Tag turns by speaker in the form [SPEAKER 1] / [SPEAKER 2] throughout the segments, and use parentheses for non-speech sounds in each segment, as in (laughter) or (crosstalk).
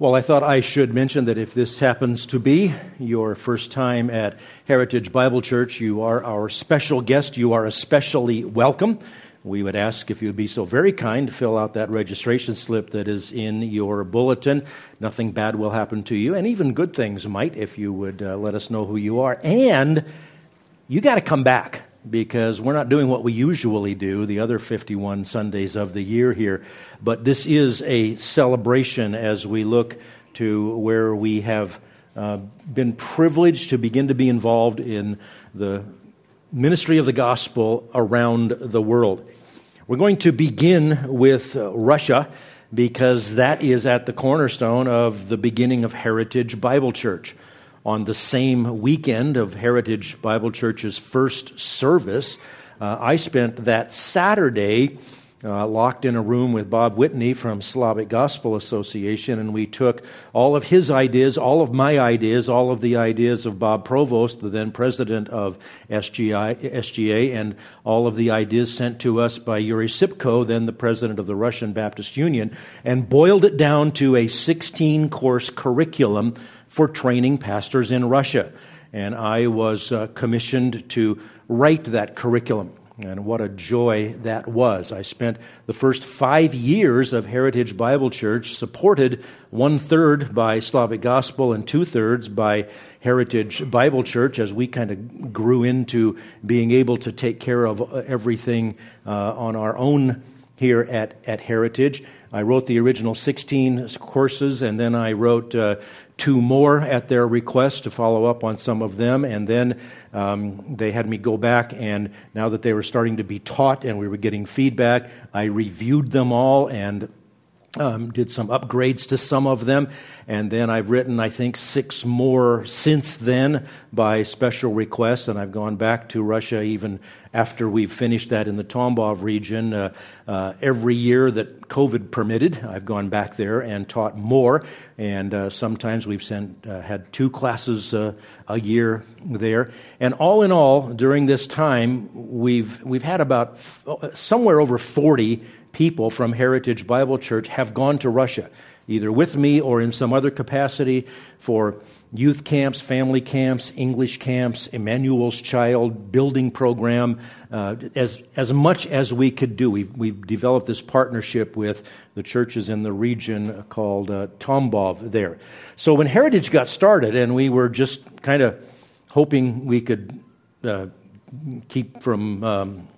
[SPEAKER 1] Well, I thought I should mention that if this happens to be your first time at Heritage Bible Church, you are our special guest. You are especially welcome. We would ask if you would be so very kind to fill out that registration slip that is in your bulletin. Nothing bad will happen to you, and even good things might if you would uh, let us know who you are. And you got to come back because we're not doing what we usually do the other 51 Sundays of the year here. But this is a celebration as we look to where we have uh, been privileged to begin to be involved in the ministry of the gospel around the world. We're going to begin with Russia because that is at the cornerstone of the beginning of Heritage Bible Church on the same weekend of Heritage Bible Church's first service. Uh, I spent that Saturday uh, locked in a room with Bob Whitney from Slavic Gospel Association, and we took all of his ideas, all of my ideas, all of the ideas of Bob Provost, the then president of SGI, SGA, and all of the ideas sent to us by Yuri Sipko, then the president of the Russian Baptist Union, and boiled it down to a 16 course curriculum for training pastors in Russia. And I was uh, commissioned to write that curriculum. And what a joy that was. I spent the first five years of Heritage Bible Church supported one third by Slavic Gospel and two thirds by Heritage Bible Church as we kind of grew into being able to take care of uh, everything uh, on our own here at, at Heritage. I wrote the original 16 courses, and then I wrote uh, two more at their request to follow up on some of them. And then um, they had me go back, and now that they were starting to be taught and we were getting feedback, I reviewed them all and um, did some upgrades to some of them, and then I've written, I think, six more since then by special request, and I've gone back to Russia even after we've finished that in the Tambov region. Uh, uh, every year that COVID permitted, I've gone back there and taught more, and uh, sometimes we've sent, uh, had two classes uh, a year there. And all in all, during this time, we've, we've had about f- somewhere over 40 people from Heritage Bible Church have gone to Russia, either with me or in some other capacity for youth camps, family camps, English camps, Emmanuel's Child building program, uh, as, as much as we could do. We've, we've developed this partnership with the churches in the region called uh, Tambov there. So when Heritage got started, and we were just kind of hoping we could uh, keep from um,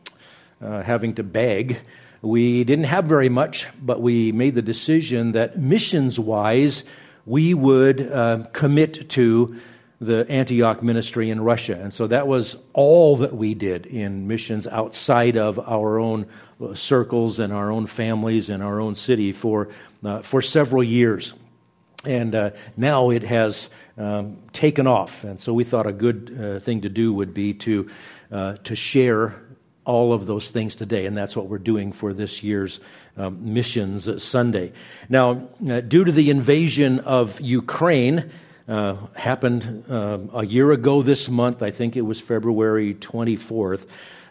[SPEAKER 1] uh, having to beg, we didn't have very much, but we made the decision that missions wise, we would uh, commit to the Antioch ministry in Russia. And so that was all that we did in missions outside of our own uh, circles and our own families and our own city for, uh, for several years. And uh, now it has um, taken off. And so we thought a good uh, thing to do would be to, uh, to share all of those things today, and that's what we're doing for this year's um, Missions Sunday. Now, uh, due to the invasion of Ukraine, uh, happened uh, a year ago this month, I think it was February 24th,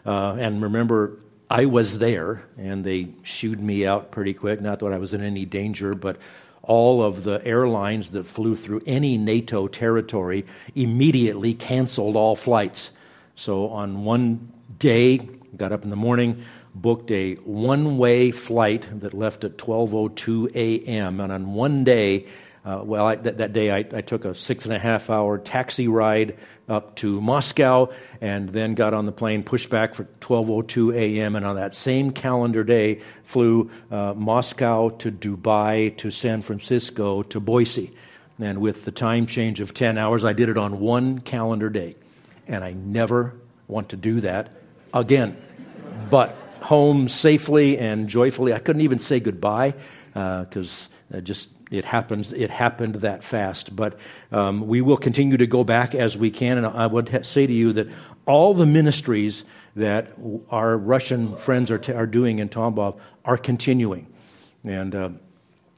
[SPEAKER 1] uh, and remember, I was there, and they shooed me out pretty quick. Not that I was in any danger, but all of the airlines that flew through any NATO territory immediately canceled all flights. So on one day, got up in the morning, booked a one-way flight that left at 12:02 a.m. And on one day, uh, well, I, that, that, day I, I, took a six and a half hour taxi ride up to Moscow, and then got on the plane, pushed back for 12:02 a.m. And on that same calendar day, flew uh, Moscow to Dubai to San Francisco to Boise. And with the time change of 10 hours, I did it on one calendar day. And I never want to do that again. But home safely and joyfully. I couldn't even say goodbye because uh, just it happens. It happened that fast. But um, we will continue to go back as we can. And I would say to you that all the ministries that our Russian friends are, t- are doing in Tambov are continuing. And uh,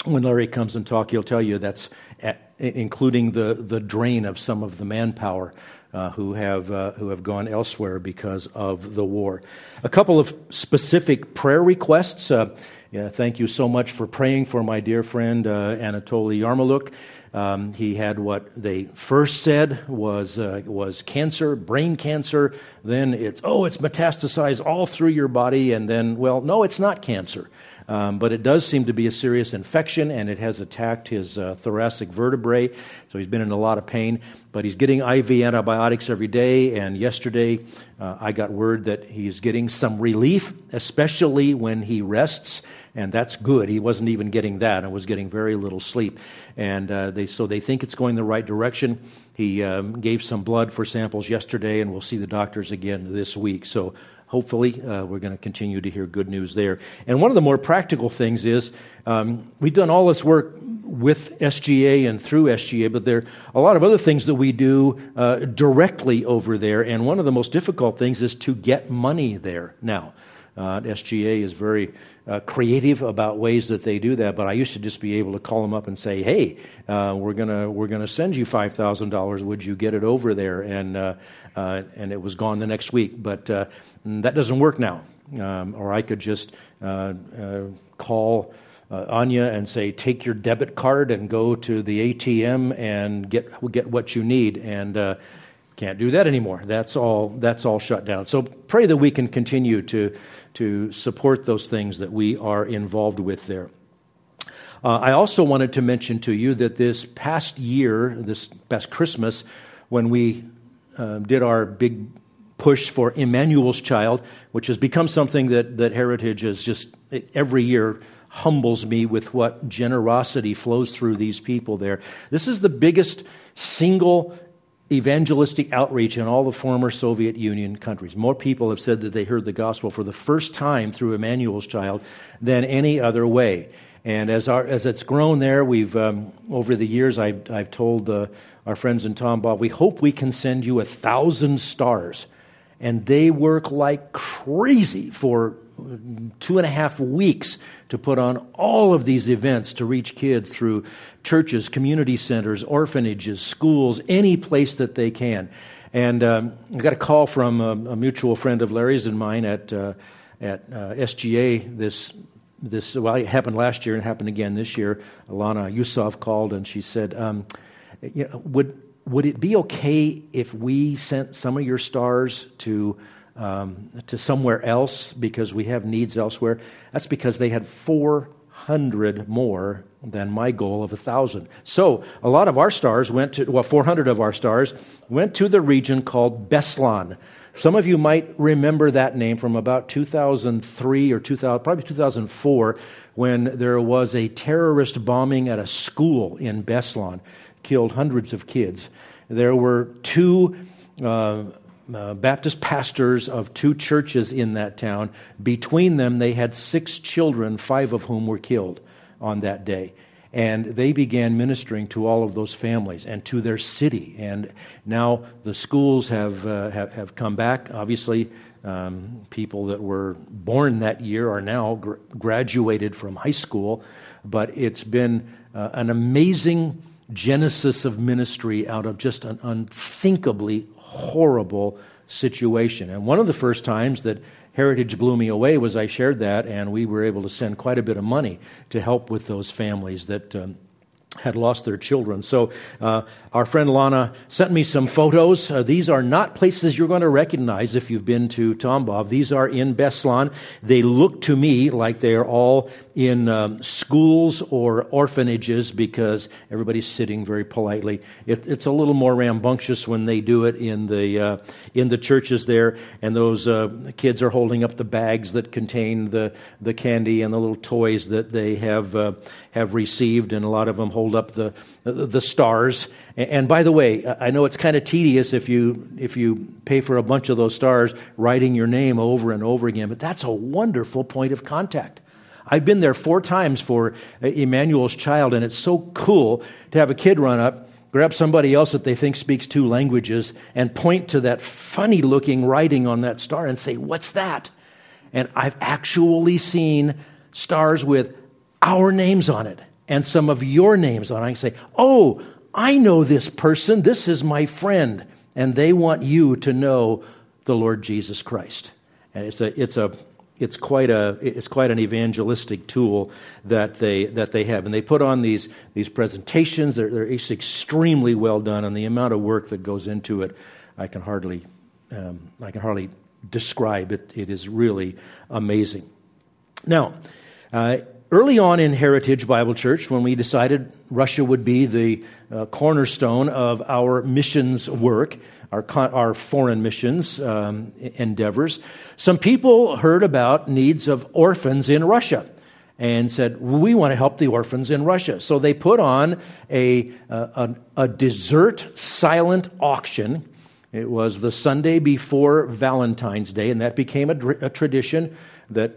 [SPEAKER 1] when Larry comes and talk, he'll tell you that's at, including the, the drain of some of the manpower uh, who, have, uh, who have gone elsewhere because of the war. A couple of specific prayer requests. Uh, yeah, thank you so much for praying for my dear friend uh, Anatoly Yarmoluk. Um, he had what they first said was, uh, was cancer, brain cancer. Then it's, oh, it's metastasized all through your body. And then, well, no, it's not cancer. Um, but it does seem to be a serious infection, and it has attacked his uh, thoracic vertebrae. So he's been in a lot of pain. But he's getting IV antibiotics every day. And yesterday, uh, I got word that he's getting some relief, especially when he rests and that's good. He wasn't even getting that and was getting very little sleep. And uh, they, so they think it's going the right direction. He um, gave some blood for samples yesterday, and we'll see the doctors again this week. So hopefully uh, we're going to continue to hear good news there. And one of the more practical things is um, we've done all this work with SGA and through SGA, but there are a lot of other things that we do uh, directly over there. And one of the most difficult things is to get money there now. Uh, SGA is very uh, creative about ways that they do that, but I used to just be able to call them up and say, "Hey, uh, we're gonna we're gonna send you five thousand dollars. Would you get it over there?" And uh, uh, and it was gone the next week. But uh, that doesn't work now. Um, or I could just call. Anya and say, take your debit card and go to the ATM and get get what you need. And can't do that anymore. That's all, that's all shut down. So pray that we can continue to, to support those things that we are involved with there. Uh, I also wanted to mention to you that this past year, this past Christmas, when we uh, did our big push for Emmanuel's Child, which has become something that, that Heritage is just every year humbles me with what generosity flows through these people there. This is the biggest single evangelistic outreach in all the former Soviet Union countries. More people have said that they heard the gospel for the first time through Emmanuel's Child than any other way. And as, our, as it's grown there, we've, um, over the years, I've, I've told uh, our friends in Tambov, we hope we can send you a thousand stars. And they work like crazy for two and a half weeks to put on all of these events to reach kids through churches, community centers, orphanages, schools, any place that they can. And um, I got a call from a, a, mutual friend of Larry's and mine at, uh, at uh, SGA this this well it happened last year and happened again this year. Alana Yusuf called and she said, um, you know, "Would would it be okay if we sent some of your stars to um, to somewhere else because we have needs elsewhere. That's because they had 400 more than my goal of 1,000. So a lot of our stars went to, well, 400 of our stars went to the region called Beslan. Some of you might remember that name from about 2003 or 2000, probably 2004 when there was a terrorist bombing at a school in Beslan, killed hundreds of kids. There were two uh, uh, Baptist pastors of two churches in that town. Between them, they had six children, five of whom were killed on that day. And they began ministering to all of those families and to their city. And now the schools have, uh, have, have, come back. Obviously, um, people that were born that year are now gr- graduated from high school. But it's been uh, an amazing genesis of ministry out of just an unthinkably horrible situation. And one of the first times that Heritage blew me away was I shared that, and we were able to send quite a bit of money to help with those families that. Um, had lost their children. So, uh, our friend Lana sent me some photos. Uh, these are not places you're going to recognize if you've been to Tambov. These are in Beslan. They look to me like they are all in um, schools or orphanages because everybody's sitting very politely. It, it's a little more rambunctious when they do it in the uh, in the churches there, and those uh, kids are holding up the bags that contain the the candy and the little toys that they have uh, have received, and a lot of them hold up the the stars. And by the way, I know it's kind of tedious if you if you pay for a bunch of those stars, writing your name over and over again, but that's a wonderful point of contact. I've been there four times for Emmanuel's child, and it's so cool to have a kid run up, grab somebody else that they think speaks two languages, and point to that funny looking writing on that star and say, What's that? And I've actually seen stars with our names on it and some of your names on. I say, Oh, I know this person. This is my friend. and they want you to know the Lord Jesus Christ. And it's a, it's a, it's quite a it's quite an evangelistic tool that they that they have and they put on these these presentations they're, they're extremely well done and the amount of work that goes into it i can hardly um, i can hardly describe it it is really amazing now uh, early on in heritage bible church when we decided russia would be the uh, cornerstone of our missions work our, our foreign missions um, endeavors, some people heard about needs of orphans in Russia and said, We want to help the orphans in Russia. So they put on a, a, a dessert silent auction. It was the Sunday before Valentine's Day, and that became a, a tradition that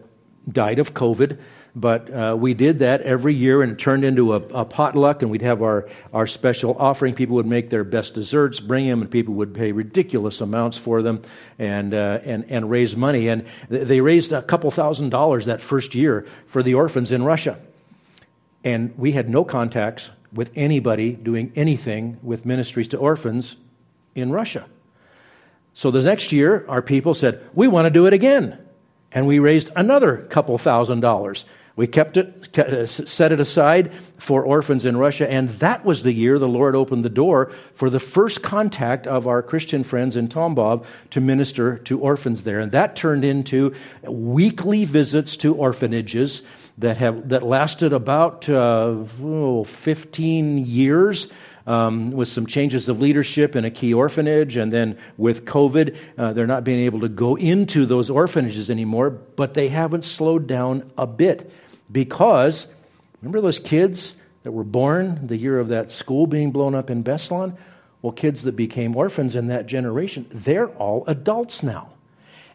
[SPEAKER 1] died of COVID. But uh, we did that every year, and it turned into a, a, potluck, and we'd have our, our special offering. People would make their best desserts, bring them, and people would pay ridiculous amounts for them and, uh, and, and raise money. And they raised a couple thousand dollars that first year for the orphans in Russia. And we had no contacts with anybody doing anything with ministries to orphans in Russia. So the next year, our people said, We want to do it again. And we raised another couple thousand dollars. We kept it, uh, set it aside for orphans in Russia, and that was the year the Lord opened the door for the first contact of our Christian friends in Tambov to minister to orphans there. And that turned into weekly visits to orphanages that, have, that lasted about uh, oh, 15 years um, with some changes of leadership in a key orphanage, and then with COVID, uh, they're not being able to go into those orphanages anymore, but they haven't slowed down a bit because remember those kids that were born the year of that school being blown up in Beslan? Well, kids that became orphans in that generation, they're all adults now.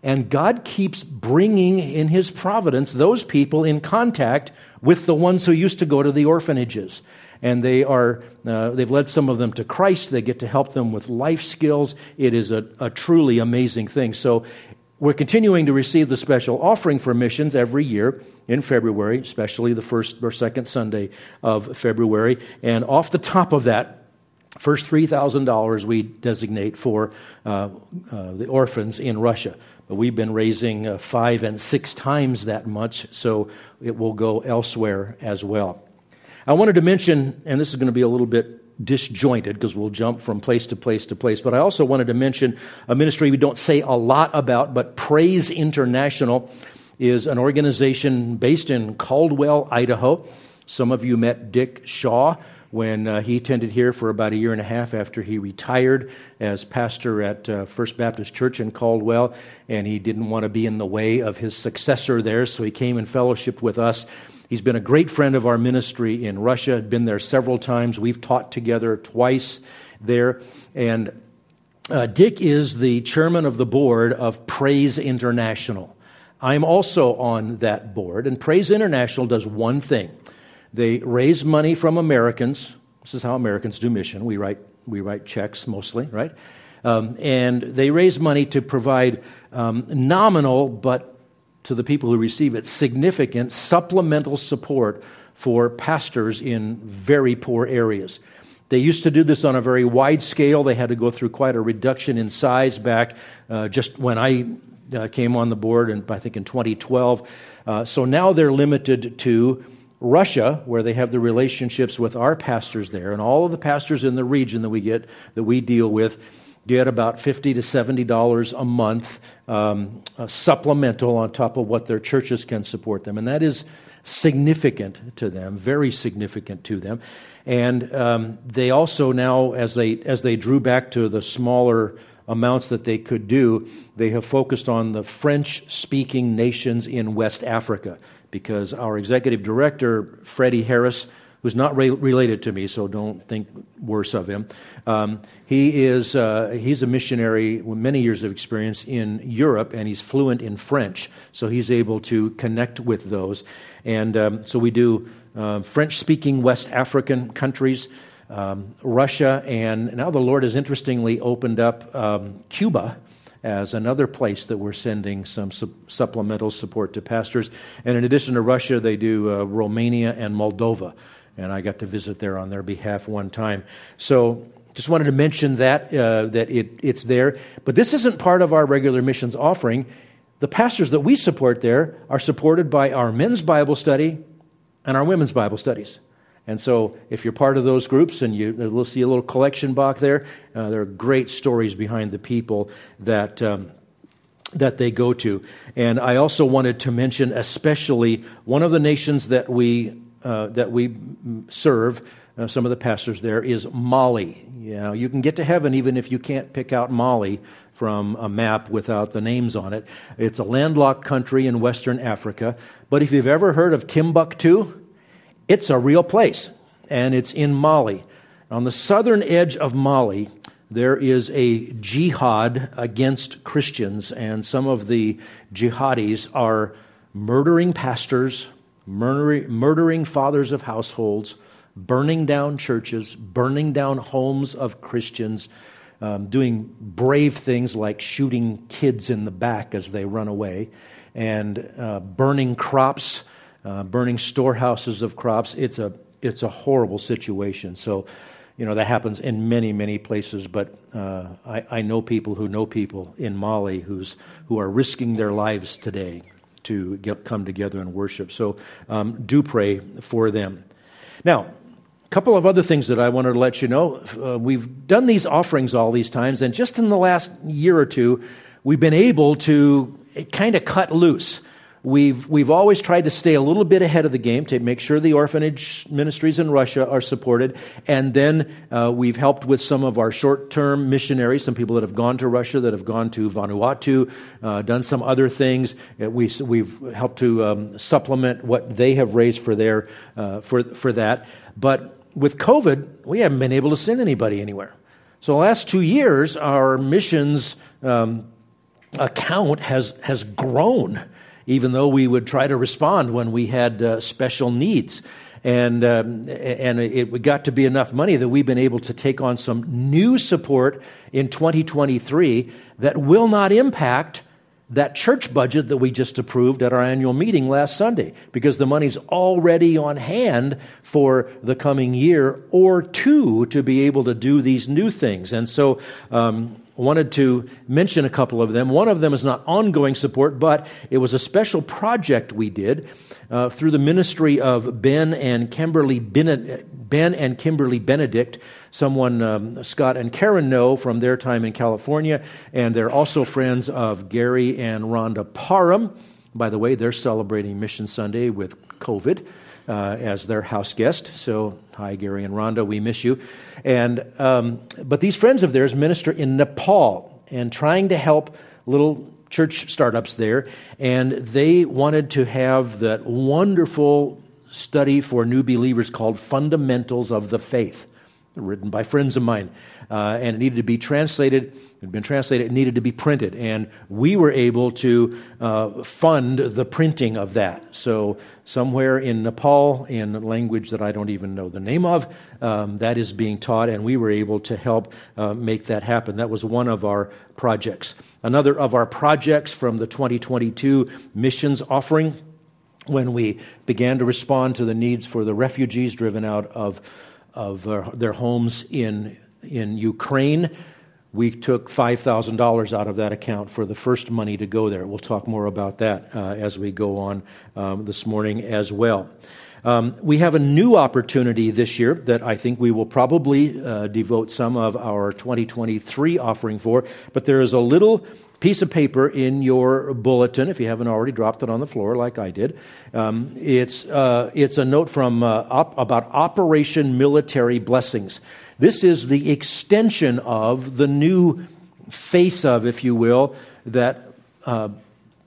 [SPEAKER 1] And God keeps bringing in His providence those people in contact with the ones who used to go to the orphanages and they are uh, they've led some of them to Christ. They get to help them with life skills. It is a, a truly amazing thing. So we're continuing to receive the special offering for missions every year in February, especially the first or second Sunday of February. And off the top of that, first $3,000 we designate for uh, uh, the orphans in Russia. But we've been raising uh, five and six times that much, so it will go elsewhere as well. I wanted to mention, and this is going to be a little bit disjointed because we'll jump from place to place to place, but I also wanted to mention a ministry we don't say a lot about, but Praise International is an organization based in Caldwell, Idaho. Some of you met Dick Shaw when uh, he attended here for about a year and a half after he retired as pastor at uh, First Baptist Church in Caldwell, and he didn't want to be in the way of his successor there, so he came and fellowshiped with us He's been a great friend of our ministry in Russia, been there several times. We've taught together twice there. And uh, Dick is the chairman of the board of Praise International. I'm also on that board, and Praise International does one thing they raise money from Americans. This is how Americans do mission. We write, we write checks mostly, right? Um, and they raise money to provide um, nominal but to the people who receive it significant supplemental support for pastors in very poor areas. They used to do this on a very wide scale. They had to go through quite a reduction in size back uh, just when I uh, came on the board, and I think in 2012. Uh, so now they're limited to Russia, where they have the relationships with our pastors there, and all of the pastors in the region that we get that we deal with get about 50 to 70 dollars a month um, a supplemental on top of what their churches can support them. And that is significant to them very significant to them. And um, they also now as they as they drew back to the smaller amounts that they could do they have focused on the french speaking nations in west africa. Because our executive director freddie harris who's not re- related to me, so don't think worse of him. Um, he is uh, he's a missionary with many years of experience in Europe, and he's fluent in French, so he's able to connect with those. And um, so we do uh, French-speaking West African countries. Um, Russia, and now the Lord has interestingly opened up um, Cuba as another place that we're sending some su- supplemental support to pastors. And in addition to Russia, they do uh, Romania and Moldova and I got to visit there on their behalf one time. So just wanted to mention that, uh, that it, it's there. But this isn't part of our regular missions offering. The pastors that we support there are supported by our men's Bible study and our women's Bible studies. And so, if you're part of those groups and you will see a little collection box there, uh, there are great stories behind the people that, um, that they go to. And I also wanted to mention, especially, one of the nations that we, uh, that we serve, uh, some of the pastors there, is Mali. You know, you can get to heaven even if you can't pick out Mali from a map without the names on it. It's a landlocked country in Western Africa. But if you've ever heard of Timbuktu, it's a real place, and it's in Mali. On the southern edge of Mali, there is a jihad against Christians, and some of the jihadis are murdering pastors, murdering, fathers of households, burning down churches, burning down homes of Christians, um, doing brave things like shooting kids in the back as they run away, and uh, burning crops uh, burning storehouses of crops. It's a, it's a horrible situation. So, you know, that happens in many, many places, but uh, I, I know people who know people in Mali who's, who are risking their lives today to get, come together and worship. So um, do pray for them. Now, a couple of other things that I wanted to let you know. Uh, we've done these offerings all these times, and just in the last year or two, we've been able to kind of cut loose. We've, we've always tried to stay a little bit ahead of the game to make sure the orphanage ministries in Russia are supported. And then uh, we've helped with some of our short term missionaries, some people that have gone to Russia, that have gone to Vanuatu, uh, done some other things. Uh, we, we've helped to um, supplement what they have raised for, their, uh, for, for that. But with COVID, we haven't been able to send anybody anywhere. So the last two years, our missions um, account has, has grown even though we would try to respond when we had uh, special needs. And, um, and it got to be enough money that we've been able to take on some new support in 2023 that will not impact that church budget that we just approved at our annual meeting last Sunday because the money's already on hand for the coming year or two to be able to do these new things. And so um, wanted to mention a couple of them. One of them is not ongoing support, but it was a special project we did uh, through the ministry of Ben and Kimberly Benedict, Ben and Kimberly Benedict, someone um, Scott and Karen know from their time in California, and they're also friends of Gary and Rhonda Parham. By the way, they're celebrating Mission Sunday with COVID uh, as their house guest. So, hi, Gary and Rhonda, we miss you. And, um, but these friends of theirs minister in Nepal and trying to help little church startups there. And they wanted to have that wonderful study for new believers called Fundamentals of the Faith, written by friends of mine uh, and it needed to be translated. It had been translated. It needed to be printed, and we were able to uh, fund the printing of that. So somewhere in Nepal, in a language that I don't even know the name of, um, that is being taught, and we were able to help uh, make that happen. That was one of our projects. Another of our projects from the 2022 missions offering when we began to respond to the needs for the refugees driven out of, of uh, their homes in in Ukraine, we took $5,000 out of that account for the first money to go there. We'll talk more about that uh, as we go on um, this morning as well. Um, we have a new opportunity this year that I think we will probably uh, devote some of our 2023 offering for, but there is a little piece of paper in your bulletin, if you haven't already dropped it on the floor like I did. Um, it's, uh, it's a note from, uh, op- about Operation Military Blessings. This is the extension of the new face of, if you will, that uh,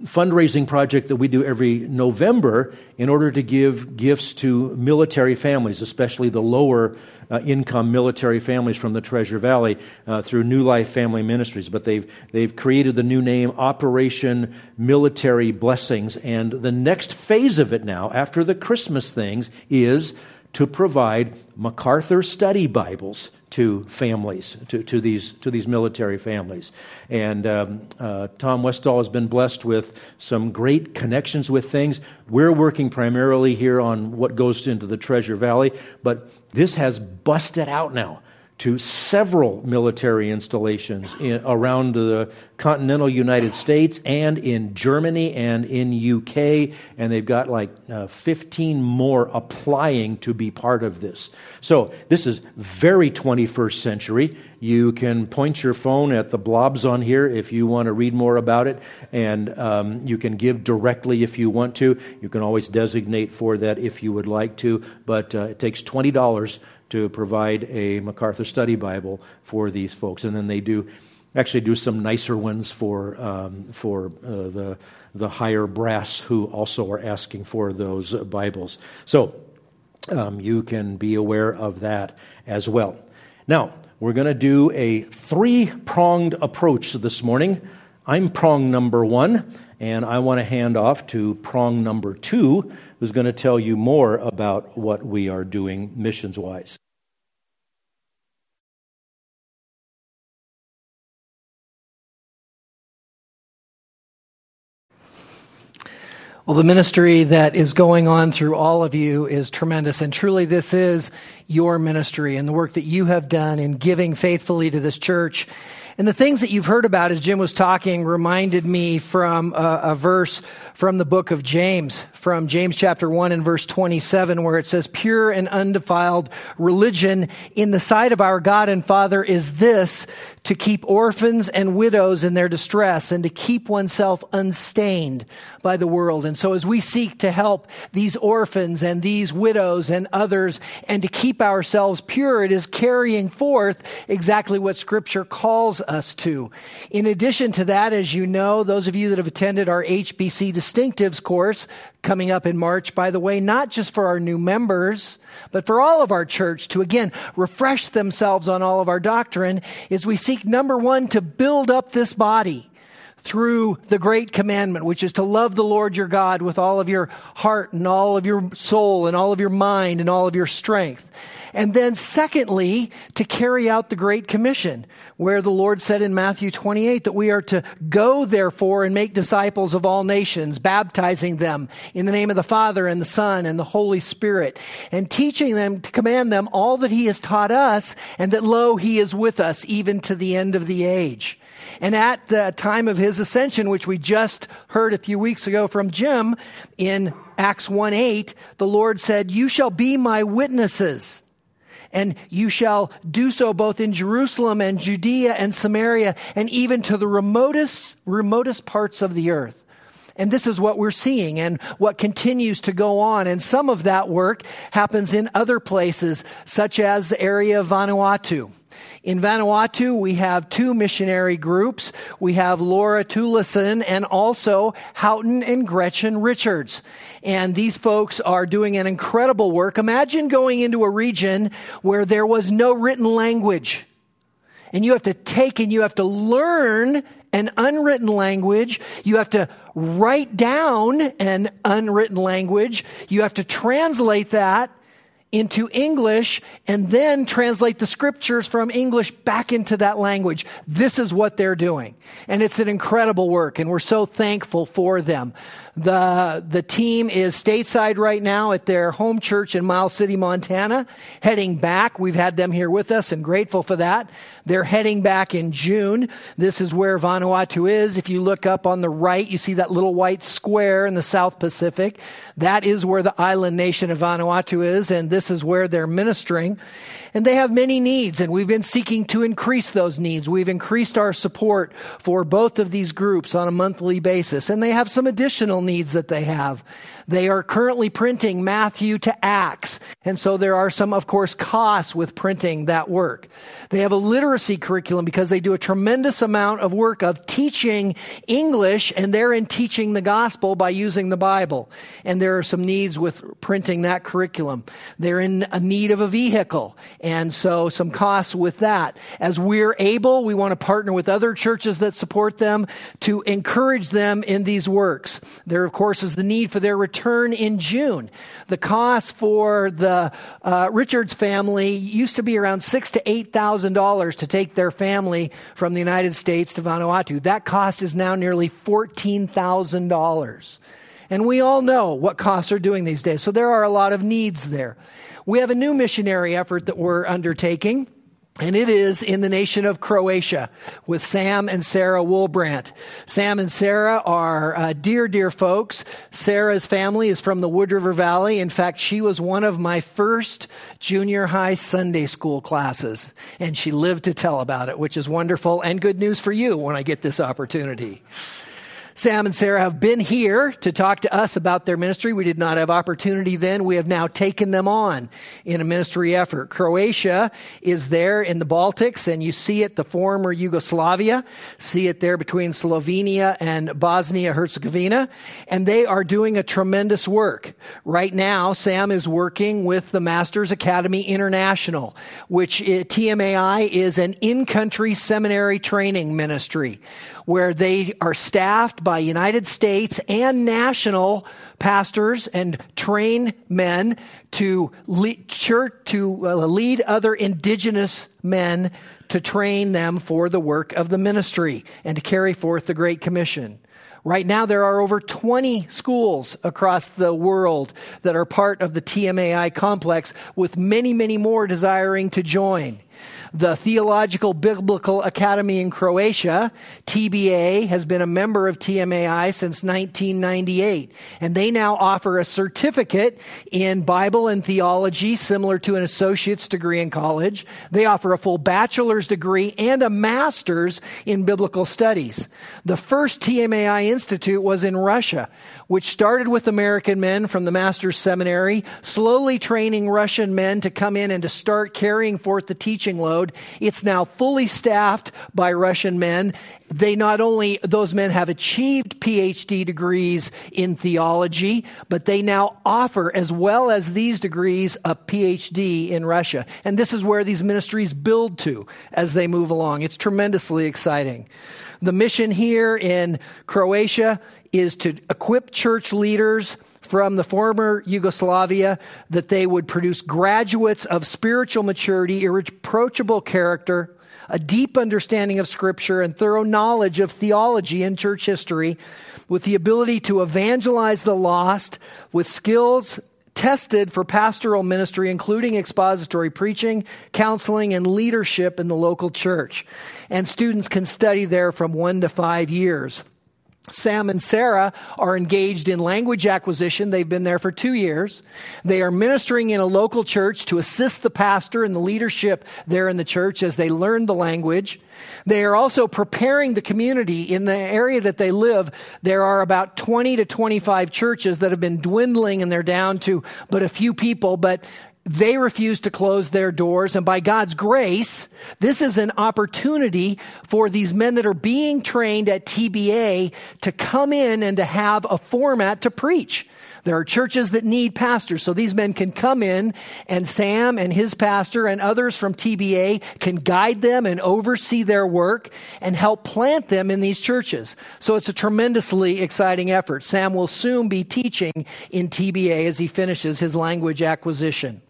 [SPEAKER 1] fundraising project that we do every November in order to give gifts to military families, especially the lower uh, income military families from the Treasure Valley uh, through New Life Family Ministries. But they've, they've created the new name Operation Military Blessings. And the next phase of it now, after the Christmas things, is to provide MacArthur study Bibles to families, to, to, these, to these military families. And um, uh, Tom Westall has been blessed with some great connections with things. We're working primarily here on what goes into the Treasure Valley, but this has busted out now to several military installations in, around the continental United States and in Germany and in UK, and they've got like uh, 15 more applying to be part of this. So this is very 21st century. You can point your phone at the blobs on here if you want to read more about it, and um, you can give directly if you want to. You can always designate for that if you would like to, but uh, it takes $20 to provide a MacArthur Study Bible for these folks, and then they do actually do some nicer ones for um, for uh, the the higher brass who also are asking for those Bibles. So um, you can be aware of that as well. Now we're going to do a three pronged approach this morning. I'm prong number one, and I want to hand off to prong number two, who's going to tell you more about what we are doing missions wise.
[SPEAKER 2] Well, the ministry that is going on through all of you is tremendous. And truly, this is your ministry and the work that you have done in giving faithfully to this church. And the things that you've heard about as Jim was talking reminded me from a, a verse from the book of James, from James chapter 1 and verse 27, where it says, Pure and undefiled religion in the sight of our God and Father is this, to keep orphans and widows in their distress and to keep oneself unstained by the world. And so as we seek to help these orphans and these widows and others and to keep ourselves pure, it is carrying forth exactly what scripture calls us to. In addition to that, as you know, those of you that have attended our HBC distinctives course coming up in March, by the way, not just for our new members, but for all of our church to again refresh themselves on all of our doctrine is we seek number one to build up this body through the great commandment, which is to love the Lord your God with all of your heart and all of your soul and all of your mind and all of your strength. And then secondly, to carry out the Great Commission, where the Lord said in Matthew 28 that we are to go therefore and make disciples of all nations, baptizing them in the name of the Father and the Son and the Holy Spirit, and teaching them to command them all that He has taught us, and that lo, He is with us even to the end of the age. And at the time of his ascension, which we just heard a few weeks ago from Jim in Acts 1 8, the Lord said, You shall be my witnesses and you shall do so both in Jerusalem and Judea and Samaria and even to the remotest, remotest parts of the earth. And this is what we're seeing and what continues to go on. And some of that work happens in other places, such as the area of Vanuatu. In Vanuatu, we have two missionary groups. We have Laura Tulison and also Houghton and Gretchen Richards. And these folks are doing an incredible work. Imagine going into a region where there was no written language. And you have to take and you have to learn an unwritten language. You have to write down an unwritten language. You have to translate that into English and then translate the scriptures from English back into that language. This is what they're doing. And it's an incredible work and we're so thankful for them. The, the team is stateside right now at their home church in Miles City, Montana, heading back. We've had them here with us and grateful for that. They're heading back in June. This is where Vanuatu is. If you look up on the right, you see that little white square in the South Pacific. That is where the island nation of Vanuatu is, and this is where they're ministering. And they have many needs, and we've been seeking to increase those needs. We've increased our support for both of these groups on a monthly basis, and they have some additional needs that they have. They are currently printing Matthew to Acts. And so there are some, of course, costs with printing that work. They have a literacy curriculum because they do a tremendous amount of work of teaching English and they're in teaching the gospel by using the Bible. And there are some needs with printing that curriculum. They're in a need of a vehicle. And so some costs with that. As we're able, we want to partner with other churches that support them to encourage them in these works. There, of course, is the need for their return in June. The cost for the uh, Richards family used to be around six to eight thousand dollars to take their family from the United States to Vanuatu. That cost is now nearly fourteen thousand dollars. And we all know what costs are doing these days. So there are a lot of needs there. We have a new missionary effort that we're undertaking. and it is in the nation of Croatia with Sam and Sarah Woolbrandt. Sam and Sarah are uh, dear, dear folks. Sarah's family is from the Wood River Valley. In fact, she was one of my first junior high Sunday school classes, and she lived to tell about it, which is wonderful and good news for you when I get this opportunity. Sam and Sarah have been here to talk to us about their ministry. We did not have opportunity then. We have now taken them on in a ministry effort. Croatia is there in the Baltics and you see it, the former Yugoslavia. See it there between Slovenia and Bosnia Herzegovina. And they are doing a tremendous work. Right now, Sam is working with the Masters Academy International, which uh, TMAI is an in-country seminary training ministry where they are staffed by United States and national pastors and train men to lead, church, to uh, lead other indigenous men to train them for the work of the ministry and to carry forth the Great Commission. Right now, there are over 20 schools across the world that are part of the TMAI complex, with many, many more desiring to join. The Theological Biblical Academy in Croatia, TBA, has been a member of TMAI since 1998. And they now offer a certificate in Bible and theology similar to an associate's degree in college. They offer a full bachelor's degree and a master's in biblical studies. The first TMAI Institute was in Russia, which started with American men from the Master's Seminary, slowly training Russian men to come in and to start carrying forth the teaching load. It's now fully staffed by Russian men. They not only, those men have achieved PhD degrees in theology, but they now offer, as well as these degrees, a PhD in Russia. And this is where these ministries build to as they move along. It's tremendously exciting. The mission here in Croatia is to equip church leaders from the former Yugoslavia that they would produce graduates of spiritual maturity, irreproachable character, a deep understanding of scripture and thorough knowledge of theology and church history with the ability to evangelize the lost with skills tested for pastoral ministry, including expository preaching, counseling, and leadership in the local church. And students can study there from one to five years. Sam and Sarah are engaged in language acquisition. They've been there for two years. They are ministering in a local church to assist the pastor and the leadership there in the church as they learn the language. They are also preparing the community in the area that they live. There are about 20 to 25 churches that have been dwindling and they're down to but a few people, but they refuse to close their doors. And by God's grace, this is an opportunity for these men that are being trained at TBA to come in and to have a format to preach. There are churches that need pastors, so these men can come in and Sam and his pastor and others from TBA can guide them and oversee their work and help plant them in these churches. So it's a tremendously exciting effort. Sam will soon be teaching in TBA as he finishes his language acquisition.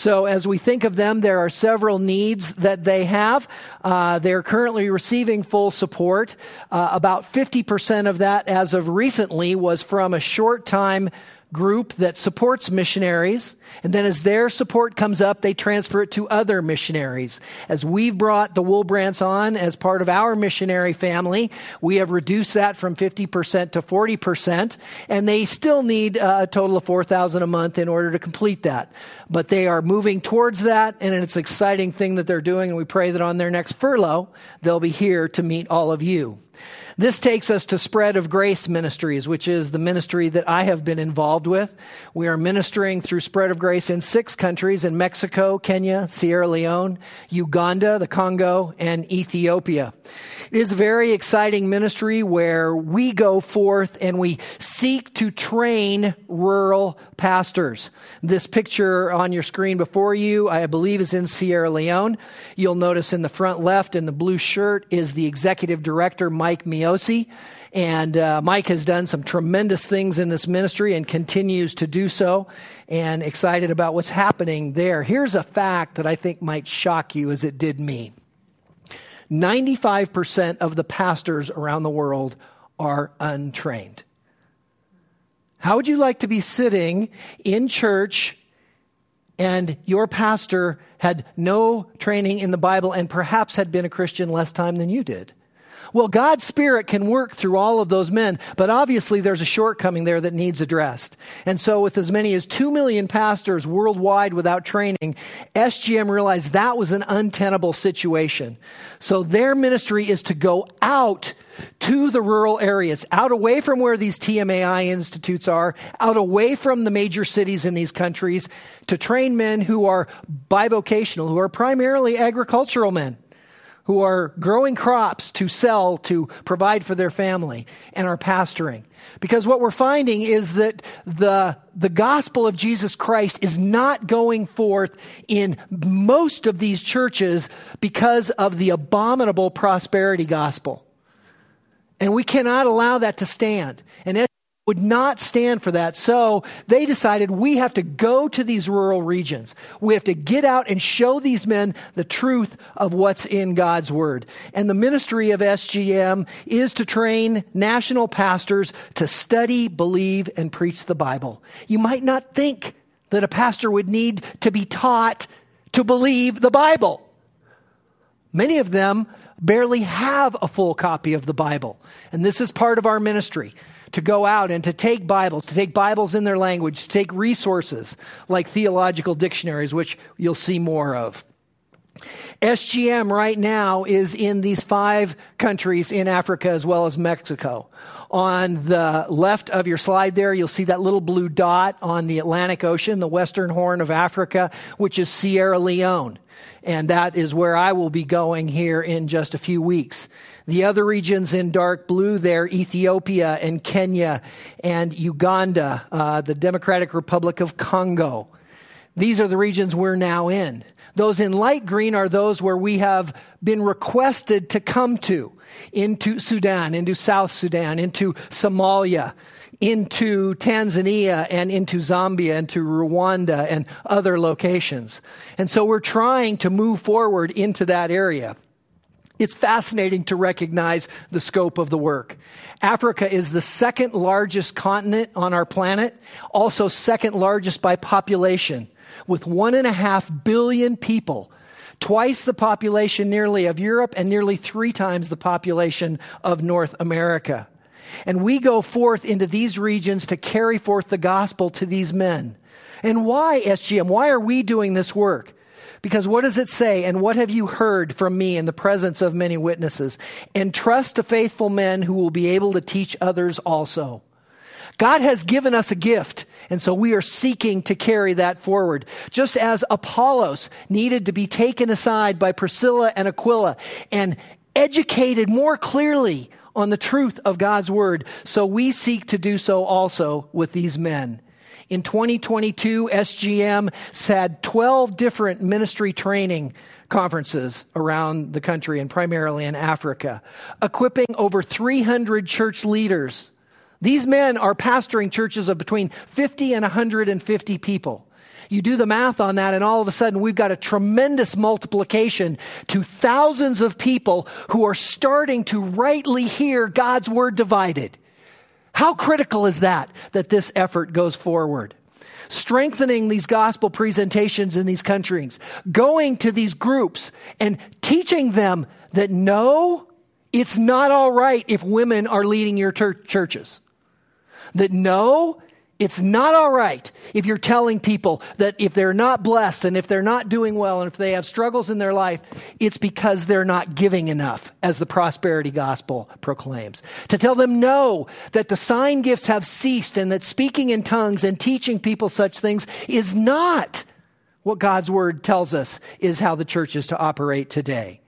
[SPEAKER 2] So as we think of them, there are several needs that they have. Uh, they're currently receiving full support. Uh, about 50% of that, as of recently, was from a short time group that supports missionaries. And then as their support comes up, they transfer it to other missionaries. As we've brought the Woolbrandts on as part of our missionary family, we have reduced that from 50% to 40%. And they still need a total of 4,000 a month in order to complete that. But they are moving towards that. And it's an exciting thing that they're doing. And we pray that on their next furlough, they'll be here to meet all of you. This takes us to Spread of Grace Ministries, which is the ministry that I have been involved with. We are ministering through Spread of Grace in six countries in Mexico, Kenya, Sierra Leone, Uganda, the Congo, and Ethiopia. It is a very exciting ministry where we go forth and we seek to train rural pastors. This picture on your screen before you, I believe, is in Sierra Leone. You'll notice in the front left in the blue shirt is the executive director, Mike Miosi. and uh, Mike has done some tremendous things in this ministry and continues to do so, and excited about what's happening there. Here's a fact that I think might shock you as it did me 95% of the pastors around the world are untrained. How would you like to be sitting in church and your pastor had no training in the Bible and perhaps had been a Christian less time than you did. Well, God's Spirit can work through all of those men, but obviously there's a shortcoming there that needs addressed. And so, with as many as 2 million pastors worldwide without training, SGM realized that was an untenable situation. So, their ministry is to go out to the rural areas, out away from where these TMAI institutes are, out away from the major cities in these countries, to train men who are bivocational, who are primarily agricultural men who are growing crops to sell to provide for their family and are pastoring. Because what we're finding is that the, the gospel of Jesus Christ is not going forth in most of these churches because of the abominable prosperity gospel. And we cannot allow that to stand. And would not stand for that. So they decided we have to go to these rural regions. We have to get out and show these men the truth of what's in God's word. And the ministry of SGM is to train national pastors to study, believe, and preach the Bible. You might not think that a pastor would need to be taught to believe the Bible. Many of them barely have a full copy of the Bible. And this is part of our ministry to go out and to take Bibles, to take Bibles in their language, to take resources like theological dictionaries, which you'll see more of. SGM right now is in these five countries in Africa as well as Mexico. On the left of your slide there, you'll see that little blue dot on the Atlantic Ocean, the western horn of Africa, which is Sierra Leone. And that is where I will be going here in just a few weeks. The other regions in dark blue there, Ethiopia and Kenya and Uganda, uh, the Democratic Republic of Congo. These are the regions we're now in. Those in light green are those where we have been requested to come to, into Sudan, into South Sudan, into Somalia, into Tanzania and into Zambia, and to Rwanda and other locations. And so we're trying to move forward into that area. It's fascinating to recognize the scope of the work. Africa is the second largest continent on our planet, also second largest by population, with one and a half billion people, twice the population nearly of Europe and nearly three times the population of North America. And we go forth into these regions to carry forth the gospel to these men. And why, SGM? Why are we doing this work? Because what does it say? And what have you heard from me in the presence of many witnesses? And trust to faithful men who will be able to teach others also. God has given us a gift, and so we are seeking to carry that forward. Just as Apollos needed to be taken aside by Priscilla and Aquila and educated more clearly on the truth of God's word, so we seek to do so also with these men. In 2022, SGM had 12 different ministry training conferences around the country and primarily in Africa, equipping over 300 church leaders. These men are pastoring churches of between 50 and 150 people. You do the math on that, and all of a sudden, we've got a tremendous multiplication to thousands of people who are starting to rightly hear God's word divided. How critical is that, that this effort goes forward? Strengthening these gospel presentations in these countries, going to these groups and teaching them that no, it's not all right if women are leading your ter- churches. That no, it's not all right if you're telling people that if they're not blessed and if they're not doing well and if they have struggles in their life, it's because they're not giving enough, as the prosperity gospel proclaims. To tell them no, that the sign gifts have ceased and that speaking in tongues and teaching people such things is not what God's word tells us is how the church is to operate today.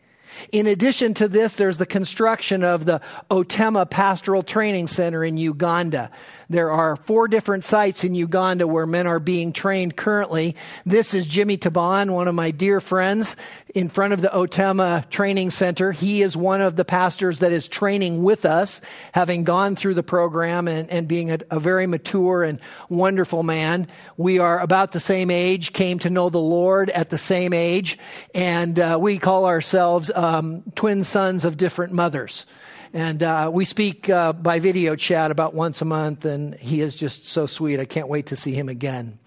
[SPEAKER 2] In addition to this, there's the construction of the Otema Pastoral Training Center in Uganda. There are four different sites in Uganda where men are being trained currently. This is Jimmy Taban, one of my dear friends, in front of the Otema Training Center. He is one of the pastors that is training with us, having gone through the program and, and being a, a very mature and wonderful man. We are about the same age, came to know the Lord at the same age, and uh, we call ourselves um, twin sons of different mothers. And uh, we speak uh, by video chat about once a month, and he is just so sweet. I can't wait to see him again.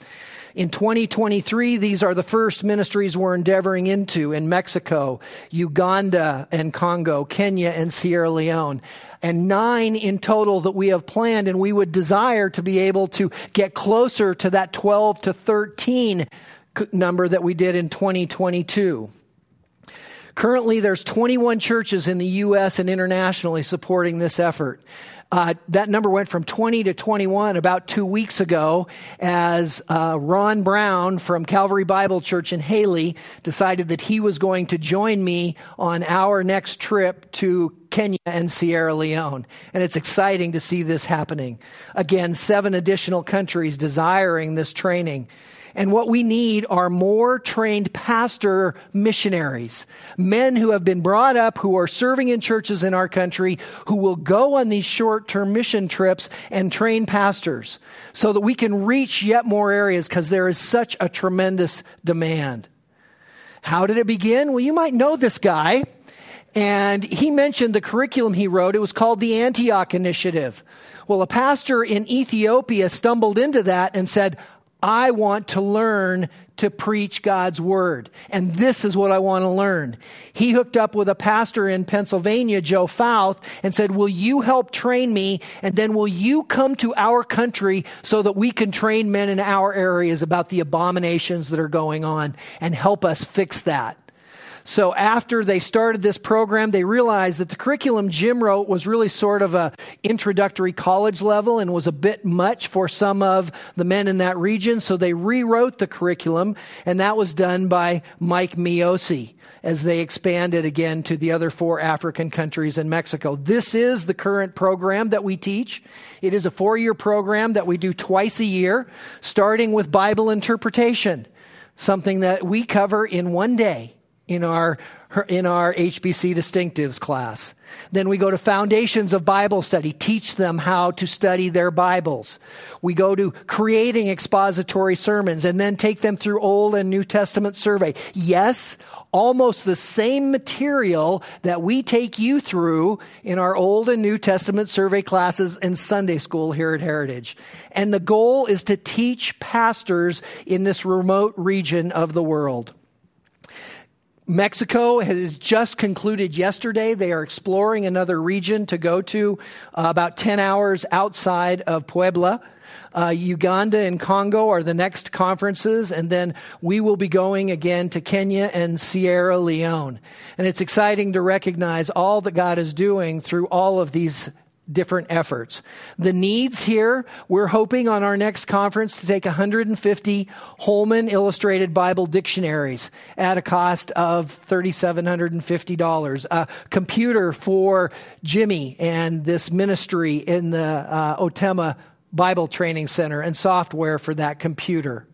[SPEAKER 2] In 2023, these are the first ministries we're endeavoring into in Mexico, Uganda and Congo, Kenya and Sierra Leone and nine in total that we have planned, and we would desire to be able to get closer to that 12 to 13 number that we did in 2022. Currently, there's 21 churches in the U.S. and internationally supporting this effort. Uh, that number went from 20 to 21 about two weeks ago as uh, Ron Brown from Calvary Bible Church in Hailey decided that he was going to join me on our next trip to Kenya and Sierra Leone. And it's exciting to see this happening. Again, seven additional countries desiring this training. And what we need are more trained pastor missionaries, men who have been brought up, who are serving in churches in our country, who will go on these short term mission trips and train pastors so that we can reach yet more areas because there is such a tremendous demand. How did it begin? Well, you might know this guy. And he mentioned the curriculum he wrote. It was called the Antioch Initiative. Well, a pastor in Ethiopia stumbled into that and said, I want to learn to preach God's word. And this is what I want to learn. He hooked up with a pastor in Pennsylvania, Joe Fouth, and said, Will you help train me? And then will you come to our country so that we can train men in our areas about the abominations that are going on and help us fix that? So after they started this program, they realized that the curriculum Jim wrote was really sort of a introductory college level and was a bit much for some of the men in that region. So they rewrote the curriculum and that was done by Mike Miosi as they expanded again to the other four African countries and Mexico. This is the current program that we teach. It is a four year program that we do twice a year, starting with Bible interpretation, something that we cover in one day in our in our HBC distinctives class. Then we go to foundations of Bible study, teach them how to study their Bibles. We go to creating expository sermons and then take them through Old and New Testament survey. Yes, almost the same material that we take you through in our Old and New Testament survey classes in Sunday school here at Heritage. And the goal is to teach pastors in this remote region of the world. Mexico has just concluded yesterday. They are exploring another region to go to uh, about 10 hours outside of Puebla. Uh, Uganda and Congo are the next conferences, and then we will be going again to Kenya and Sierra Leone. And it's exciting to recognize all that God is doing through all of these different efforts. The needs here, we're hoping on our next conference to take 150 Holman Illustrated Bible dictionaries at a cost of $3,750. A computer for Jimmy and this ministry in the uh, Otema Bible Training Center and software for that computer.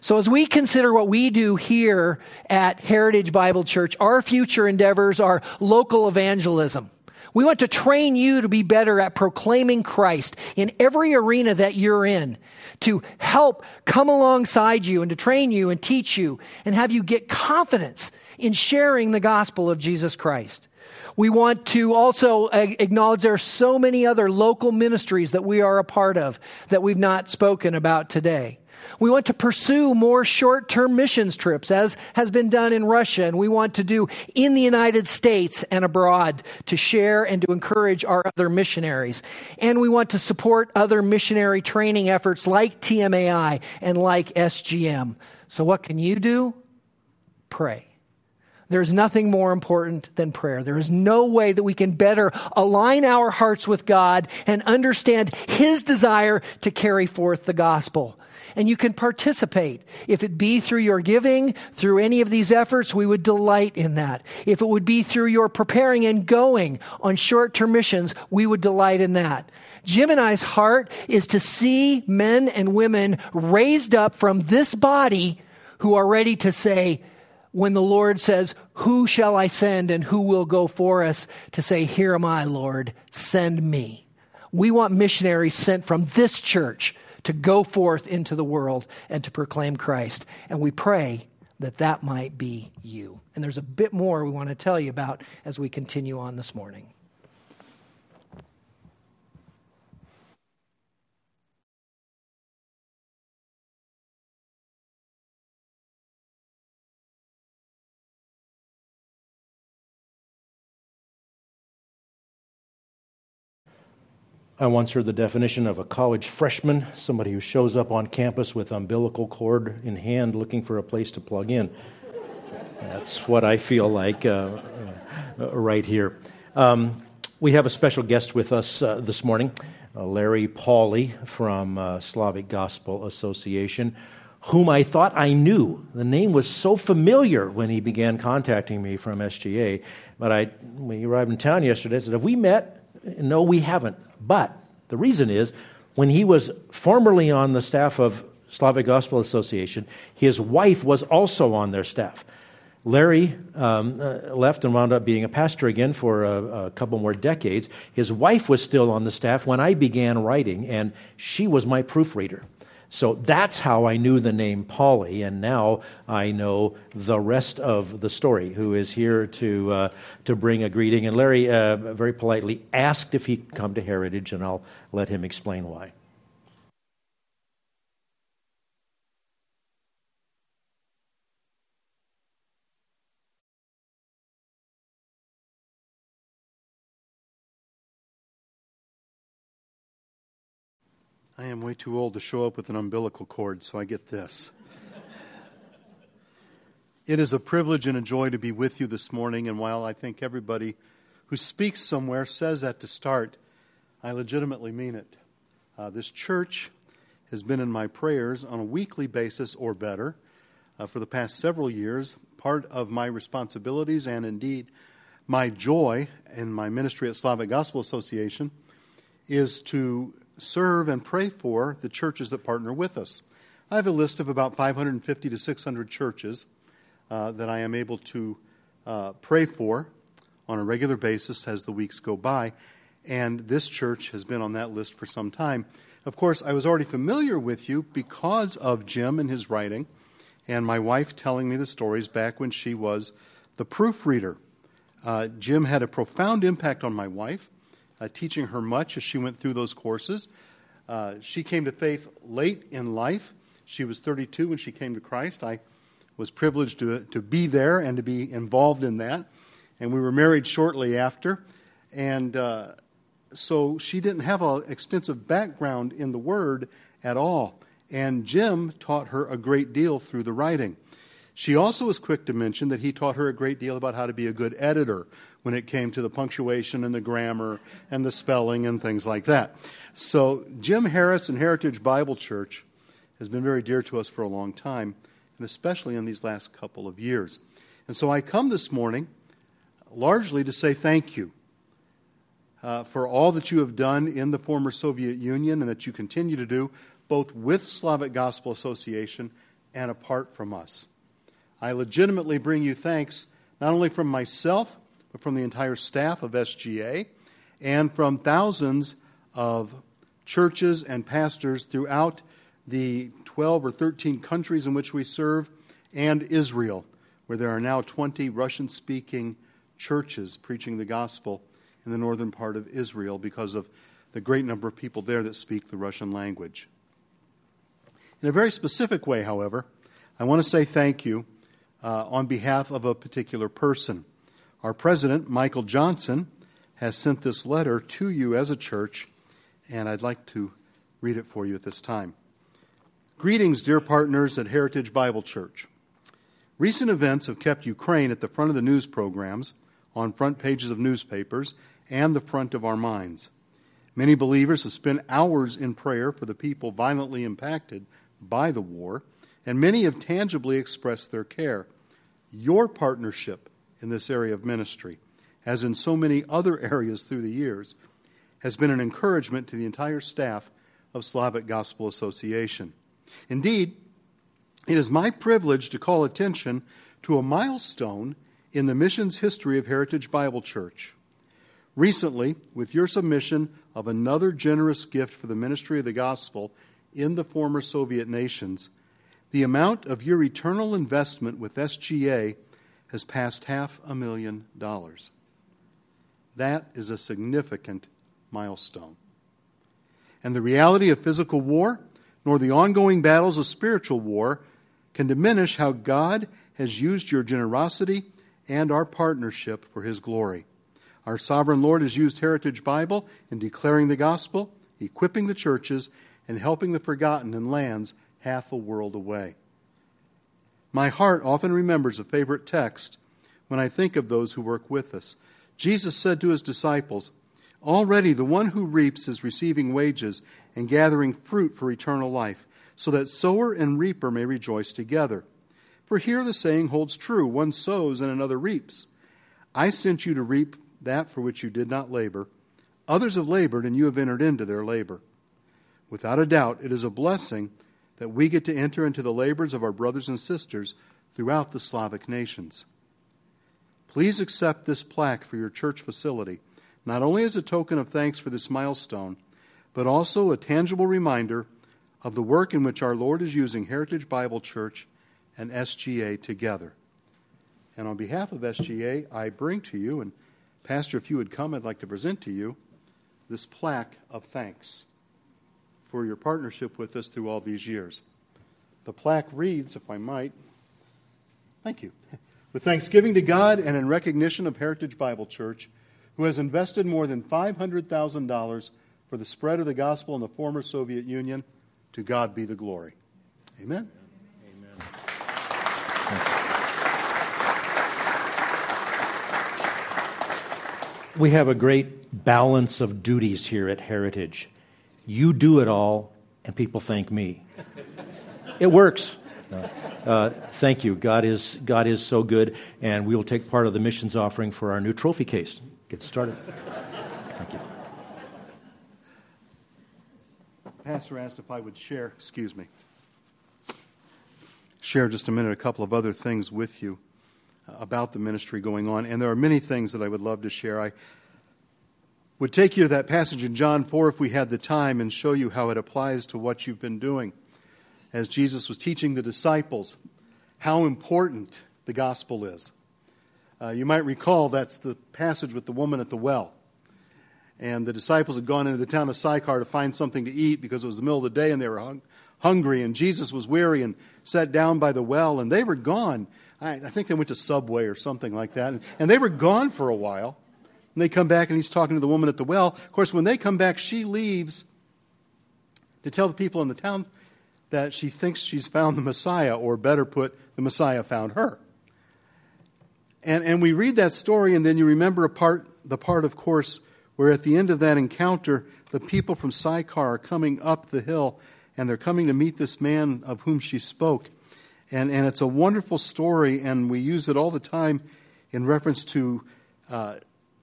[SPEAKER 2] So, as we consider what we do here at Heritage Bible Church, our future endeavors are local evangelism. We want to train you to be better at proclaiming Christ in every arena that you're in, to help come alongside you and to train you and teach you and have you get confidence in sharing the gospel of Jesus Christ. We want to also acknowledge there are so many other local ministries that we are a part of that we've not spoken about today. We want to pursue more short term missions trips, as has been done in Russia, and we want to do in the United States and abroad to share and to encourage our other missionaries. And we want to support other missionary training efforts like TMAI and like SGM. So, what can you do? Pray. There's nothing more important than prayer. There is no way that we can better align our hearts with God and understand His desire to carry forth the gospel and you can participate. If it be through your giving, through any of these efforts, we would delight in that. If it would be through your preparing and going on short term missions, we would delight in that. Jim and I's heart is to see men and women raised up from this body who are ready to say, when the Lord says, Who shall I send and who will go for us? to say, Here am I, Lord, send me. We want missionaries sent from this church to go forth into the world and to proclaim Christ. And we pray that that might be you. And there's a bit more we want to tell you about as we continue on this morning.
[SPEAKER 1] I once heard the definition of a college freshman somebody who shows up on campus with umbilical cord in hand looking for a place to plug in. That's what I feel like uh, uh, right here. Um, we have a special guest with us uh, this morning, uh, Larry Pauley from uh, Slavic Gospel Association, whom I thought I knew. The name was so familiar when he began contacting me from SGA. But I, when he arrived in town yesterday, I said, Have we met? No, we haven't. But the reason is when he was formerly on the staff of Slavic Gospel Association, his wife was also on their staff. Larry um, uh, left and wound up being a pastor again for a, a, couple more decades. His wife was still on the staff when I began writing, and she was my proofreader. So that's how I knew the name Polly, and now I know the rest of the story, who is here to, uh, to bring a greeting. And Larry uh, very politely asked if he'd come to Heritage, and I'll let him explain why.
[SPEAKER 3] I am way too old to show up with an umbilical cord, so I get this. (laughs) it is a privilege and a joy to be with you this morning, and while I think everybody who speaks somewhere says that to start, I legitimately mean it. Uh, this church has been in my prayers on a weekly basis or better uh, for the past several years. Part of my responsibilities and indeed my joy in my ministry at Slavic Gospel Association is to serve and pray for the churches that partner with us. I have a list of about 550 to 600 churches uh, that I am able to uh, pray for on a regular basis as the weeks go by, and this church has been on that list for some time. Of course, I was already familiar with you because of Jim and his writing, and my wife telling me the stories back when she was the proofreader. Uh, Jim had a profound impact on my wife uh, teaching her much as she went through those courses. Uh, she came to faith late in life. She was 32 when she came to Christ. I was privileged to, to be there and to be involved in that. And we were married shortly after. And uh, so she didn't have an extensive background in the Word at all. And Jim taught her a great deal through the writing. She also was quick to mention that he taught her a great deal about how to be a good editor, when it came to the punctuation and the grammar and the spelling and things like that. So, Jim Harris and Heritage Bible Church has been very dear to us for a long time, and especially in these last couple of years. And so, I come this morning largely to say thank you. Uh, for all that you have done in the former Soviet Union and that you continue to do, both with Slavic Gospel Association and apart from us. I legitimately bring you thanks not only from myself, but from the entire staff of SGA and from thousands of churches and pastors throughout the 12 or 13 countries in which we serve and Israel, where there are now 20 Russian speaking churches preaching the gospel in the northern part of Israel because of the great number of people there that speak the Russian language. In a very specific way, however, I want to say thank you uh, on behalf of a particular person. Our president, Michael Johnson, has sent this letter to you as a church, and I'd like to read it for you at this time. Greetings, dear partners at Heritage Bible Church. Recent events have kept Ukraine at the front of the news programs, on front pages of newspapers, and the front of our minds. Many believers have spent hours in prayer for the people violently impacted by the war, and many have tangibly expressed their care. Your partnership in this area of ministry, as in so many other (laughs) areas through the years, has been an encouragement to the entire staff of Slavic Gospel Association. Indeed, it is my privilege to call attention to a milestone in the missions history of Heritage Bible Church. Recently, with your submission of another generous gift for the ministry of the gospel in the former Soviet nations, the amount of your eternal investment with SGA has passed half a million dollars. That is a significant milestone. And the reality of physical war, nor the ongoing battles of spiritual war, can diminish how God has used your generosity and our partnership for His glory. Our sovereign Lord has used Heritage Bible in declaring the gospel, equipping the churches, and helping the forgotten in lands half a world away. My heart often remembers a favorite text when I think of those who work with us. Jesus said to his disciples, Already the one who reaps is receiving wages and gathering fruit for eternal life, so that sower and reaper may rejoice together. For here the saying holds true one sows and another reaps. I sent you to reap that for which you did not labor. Others have labored, and you have entered into their labor. Without a doubt, it is a blessing that we get to enter into the labors of our brothers and sisters throughout the Slavic nations. Please accept this plaque for your church facility, not only as a token of thanks for this milestone, but also a tangible reminder of the work in which our Lord is using Heritage Bible Church and SGA together. And on behalf of SGA, I bring to you, and Pastor, if you would come, I'd like to present to you this plaque of thanks for your partnership with us through all these years. The plaque reads, if I might, thank you. (laughs) With thanksgiving to God and in recognition of Heritage Bible Church, who has invested more than $500,000 for the spread of the gospel in the former Soviet Union, to God be the glory. Amen. Amen.
[SPEAKER 1] We have a great balance of duties here at Heritage. You do it all, and people thank me. It works. Uh, thank you. God is, God is so good, and we will take part of the missions offering for our new trophy case. Get started. Thank you.
[SPEAKER 3] Pastor asked if I would share, excuse me, share just a minute a couple of other things with you about the ministry going on. And there are many things that I would love to share. I would take you to that passage in John 4 if we had the time and show you how it applies to what you've been doing. As Jesus was teaching the disciples how important the gospel is. Uh, you might recall that's the passage with the woman at the well. And the disciples had gone into the town of Sychar to find something to eat because it was the middle of the day and they were hung- hungry. And Jesus was weary and sat down by the well, and they were gone. I, I think they went to Subway or something like that. And, and they were gone for a while. And they come back and he's talking to the woman at the well. Of course, when they come back, she leaves to tell the people in the town that she thinks she's found the Messiah, or better put, the Messiah found her. And, and we read that story, and then you remember a part, the part, of course, where at the end of that encounter, the people from Sychar are coming up the hill, and they're coming to meet this man of whom she spoke. And, and it's a wonderful story, and we use it all the time in reference to uh,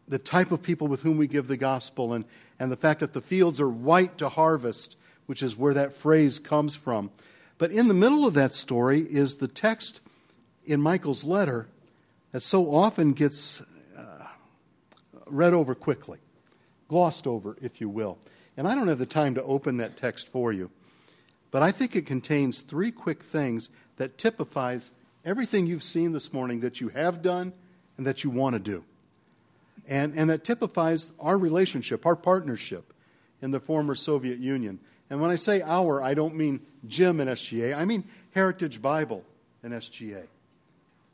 [SPEAKER 3] the type of people with whom we give the gospel and, and the fact that the fields are white to harvest, which is where that phrase comes from. But in the middle of that story is the text in Michael's letter that so often gets uh, read over quickly, glossed over, if you will. And I don't have the time to open that text for you, but I think it contains three quick things that typifies everything you've seen this morning that you have done and that you want to do and, and that typifies our relationship, our partnership in the former Soviet Union. And when I say our, I don't mean Jim and SGA, I mean Heritage Bible and SGA.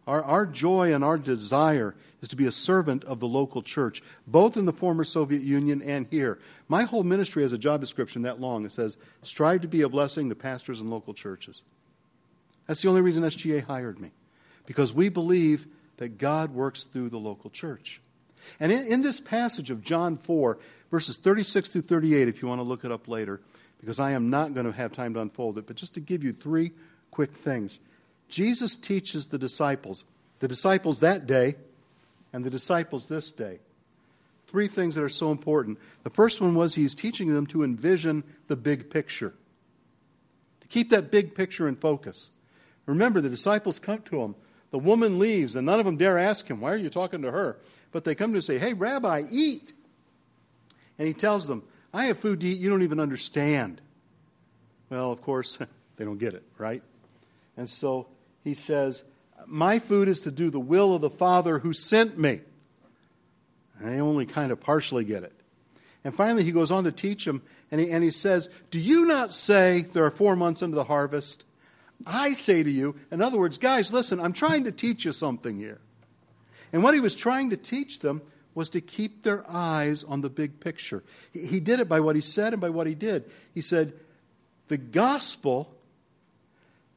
[SPEAKER 3] Our, our joy and our desire is to be a servant of the local church, both in the former Soviet Union and here. My whole ministry has a job description that long. It says, strive to be a blessing to pastors and local churches. That's the only reason SGA hired me, because we believe that God works through the local church. And in, in, this passage of John 4, verses 36 through 38, if you want to look it up later, because I am not going to have time to unfold it, but just to give you three quick things. Jesus teaches the disciples, the disciples that day and the disciples this day. Three things that are so important. The first one was he's teaching them to envision the big picture, to keep that big picture in focus. Remember, the disciples come to him. The woman leaves, and none of them dare ask him, Why are you talking to her? But they come to say, Hey, Rabbi, eat. And he tells them, I have food to eat you don't even understand. Well, of course, (laughs) they don't get it, right? And so he says, My food is to do the will of the Father who sent me. And they only kind of partially get it. And finally, he goes on to teach them, and he, and he says, Do you not say there are four months into the harvest? I say to you, in other words, guys, listen, I'm trying to teach you something here. And what he was trying to teach them was to keep their eyes on the big picture. He did it by what he said and by what he did. He said, The gospel,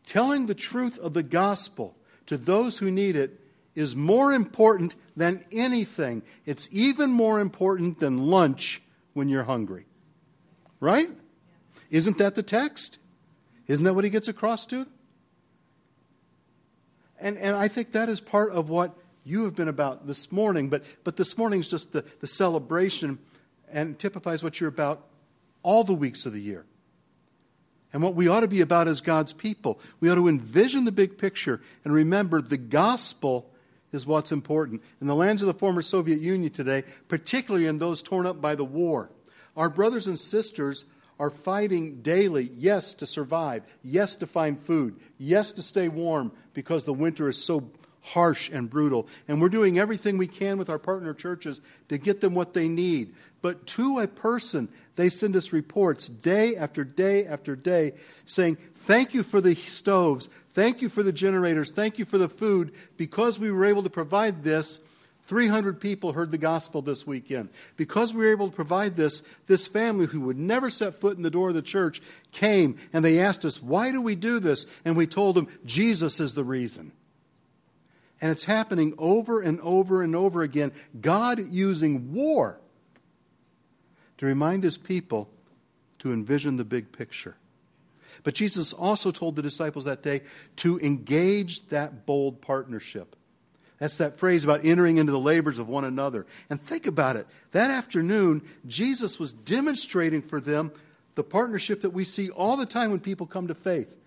[SPEAKER 3] telling the truth of the gospel to those who need it, is more important than anything. It's even more important than lunch when you're hungry. Right? Isn't that the text? Isn't that what he gets across to? And, and I think that is part of what you have been about this morning, but, but this morning is just the, the celebration and typifies what you're about all the weeks of the year. And what we ought to be about as God's people. We ought to envision the big picture and remember the gospel is what's important. In the lands of the former Soviet Union today, particularly in those torn up by the war, our brothers and sisters are fighting daily, yes, to survive, yes, to find food, yes, to stay warm because the winter is so harsh and brutal. And we're doing everything we can with our partner churches to get them what they need. But to a person, they send us reports day after day after day saying, Thank you for the stoves. Thank you for the generators. Thank you for the food. Because we were able to provide this, 300 people heard the gospel this weekend. Because we were able to provide this, this family who would never set foot in the door of the church came and they asked us, Why do we do this? And we told them, Jesus is the reason. And it's happening over and over and over again. God using war to remind his people to envision the big picture. But Jesus also told the disciples that day to engage that bold partnership. That's that phrase about entering into the labors of one another. And think about it. That afternoon, Jesus was demonstrating for them the partnership that we see all the time when people come to faith.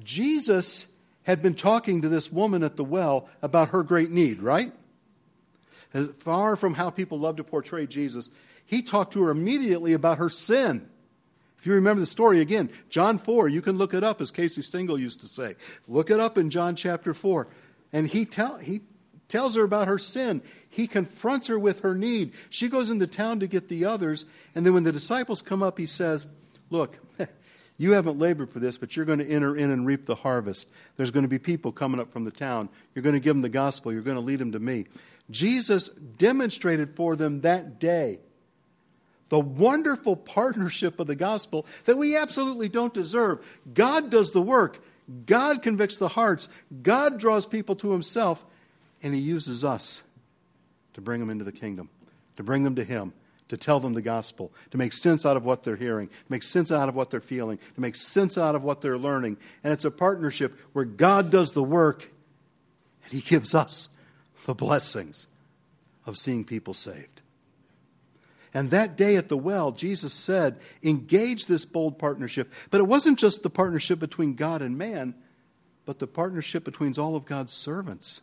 [SPEAKER 3] Jesus had been talking to this woman at the well about her great need, right? As far from how people love to portray Jesus, he talked to her immediately about her sin. If you remember the story again, John 4, you can look it up, as Casey Stengel used to say. Look it up in John chapter 4. And he, tell, he tells her about her sin. He confronts her with her need. She goes into town to get the others. And then when the disciples come up, he says, Look, You haven't labored for this, but you're going to enter in and reap the harvest. There's going to be people coming up from the town. You're going to give them the gospel. You're going to lead them to me. Jesus demonstrated for them that day the wonderful partnership of the gospel that we absolutely don't deserve. God does the work, God convicts the hearts, God draws people to Himself, and He uses us to bring them into the kingdom, to bring them to Him to tell them the gospel, to make sense out of what they're hearing, to make sense out of what they're feeling, to make sense out of what they're learning. And it's a partnership where God does the work and He gives us the blessings of seeing people saved. And that day at the well, Jesus said, engage this bold partnership. But it wasn't just the partnership between God and man, but the partnership between all of God's servants.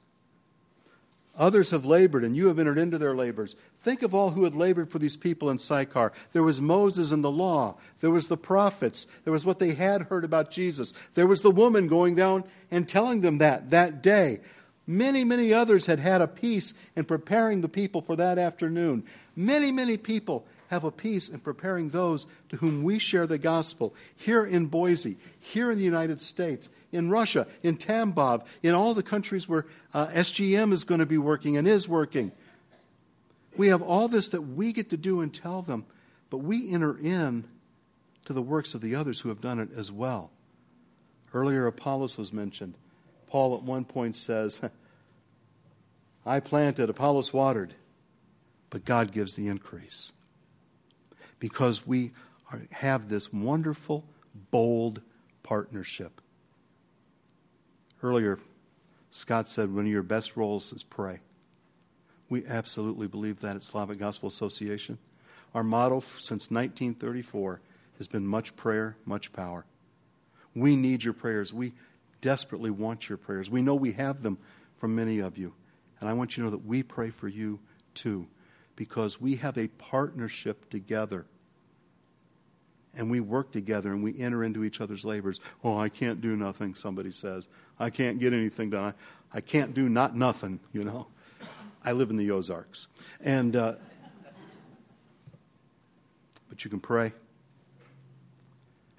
[SPEAKER 3] Others have labored, and you have entered into their labors. Think of all who had labored for these people in Sychar. There was Moses and the law. There was the prophets. There was what they had heard about Jesus. There was the woman going down and telling them that that day. Many, many others had had a piece in preparing the people for that afternoon. Many, many people have a piece in preparing those to whom we share the gospel here in Boise, here in the United States, in Russia, in Tambov, in all the countries where uh, SGM is going to be working and is working. We have all this that we get to do and tell them, but we enter in to the works of the others who have done it as well. Earlier, Apollos was mentioned. Paul at one point says, (laughs) I planted, Apollos watered, but God gives the increase because we are, have this wonderful, bold partnership. Earlier, Scott said one of your best roles is pray. We absolutely believe that at Slavic Gospel Association. Our motto since 1934 has been much prayer, much power. We need your prayers. We desperately want your prayers. We know we have them from many of you. And I want you to know that we pray for you too because we have a partnership together. And we work together and we enter into each other's labors. Oh, I can't do nothing, somebody says. I can't get anything done. I, I can't do not nothing, you know. I live in the Ozarks. And, uh, but you can pray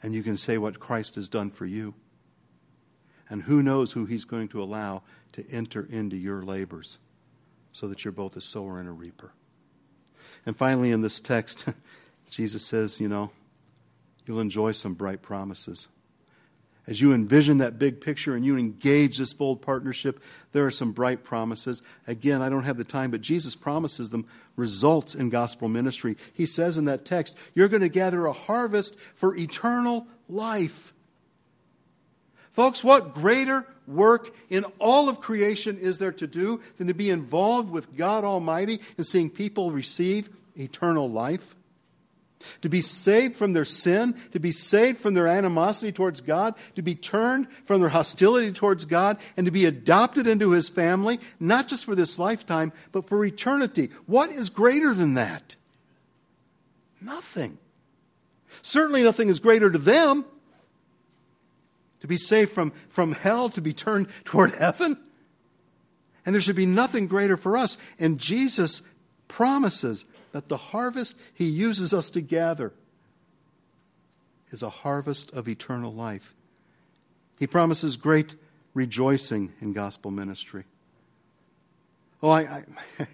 [SPEAKER 3] and you can say what Christ has done for you. And who knows who he's going to allow to enter into your labors so that you're both a sower and a reaper. And finally, in this text, (laughs) Jesus says, you know, you'll enjoy some bright promises. As you envision that big picture and you engage this bold partnership, there are some bright promises. Again, I don't have the time, but Jesus promises them results in gospel ministry. He says in that text, You're going to gather a harvest for eternal life. Folks, what greater work in all of creation is there to do than to be involved with God Almighty and seeing people receive eternal life? To be saved from their sin, to be saved from their animosity towards God, to be turned from their hostility towards God, and to be adopted into His family, not just for this lifetime, but for eternity. What is greater than that? Nothing. Certainly nothing is greater to them. To be saved from, from hell, to be turned (laughs) toward heaven. And there should be nothing greater for us. And Jesus promises that the harvest he uses us to gather is a harvest of eternal life. He promises great rejoicing in gospel ministry. Oh, I, I (laughs)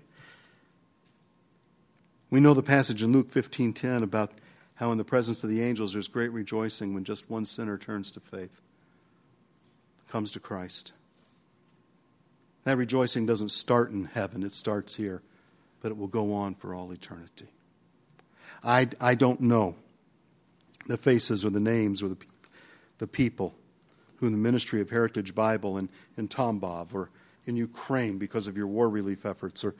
[SPEAKER 3] we know the passage in Luke 15:10 about how in the presence of the angels there's great rejoicing when just one sinner turns to faith, comes to Christ. That rejoicing doesn't start in heaven, it starts here but it will go on for all eternity. I, I don't know the faces or the names or the, the people who in the ministry of Heritage Bible in, in Tambov or in Ukraine because of your war relief efforts or,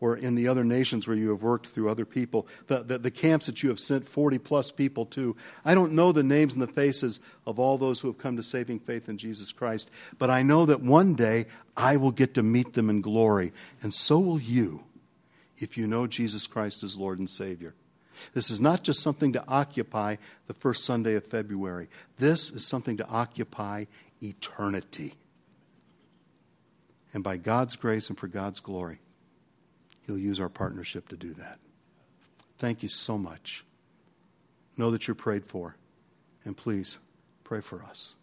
[SPEAKER 3] or in the other nations where you have worked through other people, the, the, the, camps that you have sent 40 plus people to. I don't know the names and the faces of all those who have come to saving faith in Jesus Christ, but I know that one day I will get to meet them in glory, and so will you if you know Jesus Christ as Lord and Savior. This is not just something to occupy the first Sunday of February. This is something to occupy eternity. And by God's grace and for God's glory, He'll use our partnership to do that. Thank you so much. Know that you're prayed for, and please pray for us.